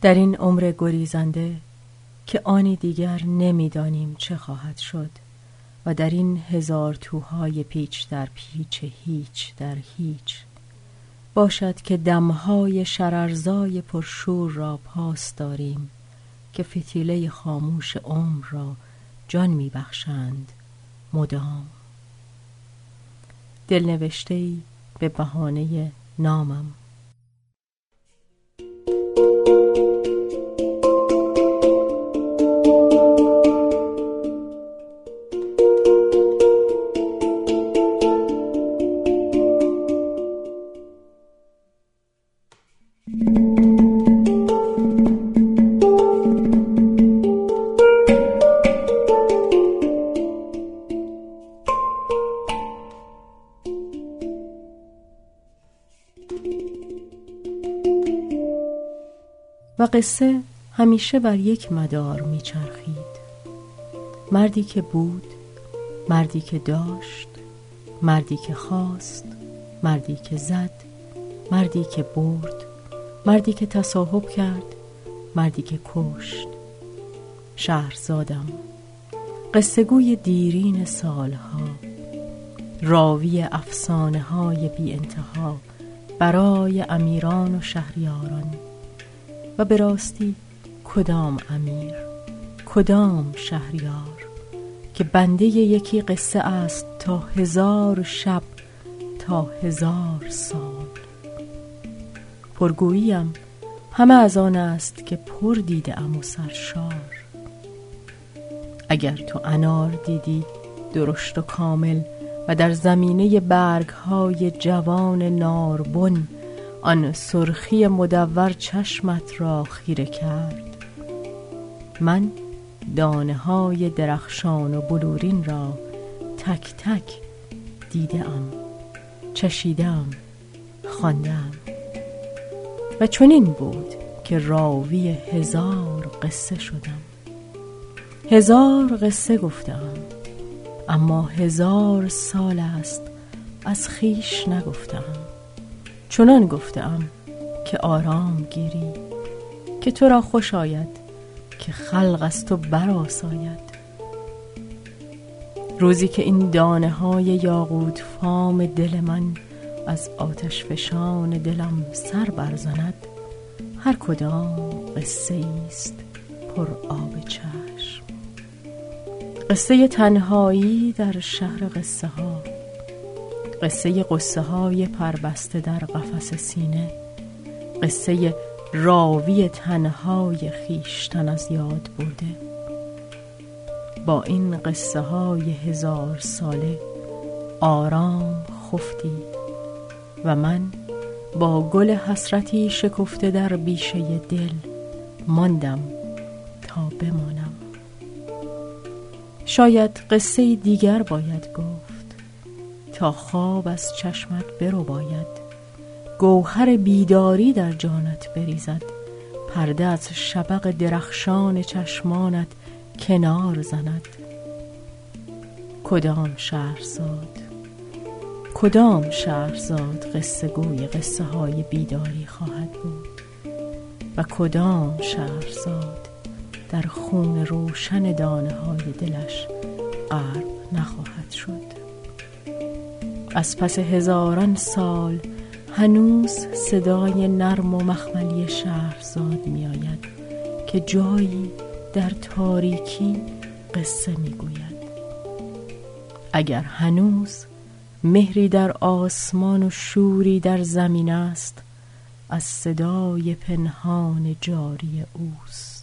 در این عمر گریزنده که آنی دیگر نمی‌دانیم چه خواهد شد و در این هزار توهای پیچ در پیچ هیچ در هیچ. باشد که دمهای شررزای پرشور را پاس داریم که فتیله خاموش عمر را جان میبخشند مدام. دلنوشته به بهانه نامم. و قصه همیشه بر یک مدار میچرخید. مردی که بود مردی که داشت مردی که خواست مردی که زد مردی که برد مردی که تصاحب کرد مردی که کشت. شهرزادم قصه گوی دیرین سالها راوی افسانه های بی انتها برای امیران و شهریاران. و به راستی کدام امیر کدام شهریار که بنده یکی قصه است تا هزار شب تا هزار سال. پرگوییم همه از آن است که پر دیده ام و سرشار. اگر تو انار دیدی درشت و کامل و در زمینه برگ های جوان ناربن آن سرخی مدور چشمت را خیره کرد. من دانه های درخشان و بلورین را تک تک دیدم چشیدم خواندم. و چنین بود که راوی هزار قصه شدم. هزار قصه گفتم اما هزار سال است از خیش نگفتم. چنان گفتم که آرام گیری که تو را خوش آید که خلق از تو براساید روزی که این دانه های یاقوت فام دل من از آتش فشان دلم سر برزند هر کدام قصه است پر آب چشم. قصه تنهایی در شهر قصه ها قصه قصه های پربسته در قفس سینه قصه راوی تنهای خیشتن از یاد برده با این قصه های هزار ساله آرام خفتی و من با گل حسرتی شکفته در بیشه دل ماندم تا بمانم. شاید قصه دیگر باید گفت. تا خواب از چشمت برو باید گوهر بیداری در جانت بریزد. پرده از شبق درخشان چشمانت کنار زند. کدام شهرزاد کدام شهرزاد قصه گوی قصه های بیداری خواهد بود؟ و کدام شهرزاد در خون روشن دانه های دلش غرق نخواهد شد؟ از پس هزاران سال هنوز صدای نرم و مخملی شهرزاد می آید که جایی در تاریکی قصه می گوید اگر هنوز مهری در آسمان و شوری در زمین است از صدای پنهان جاری اوست.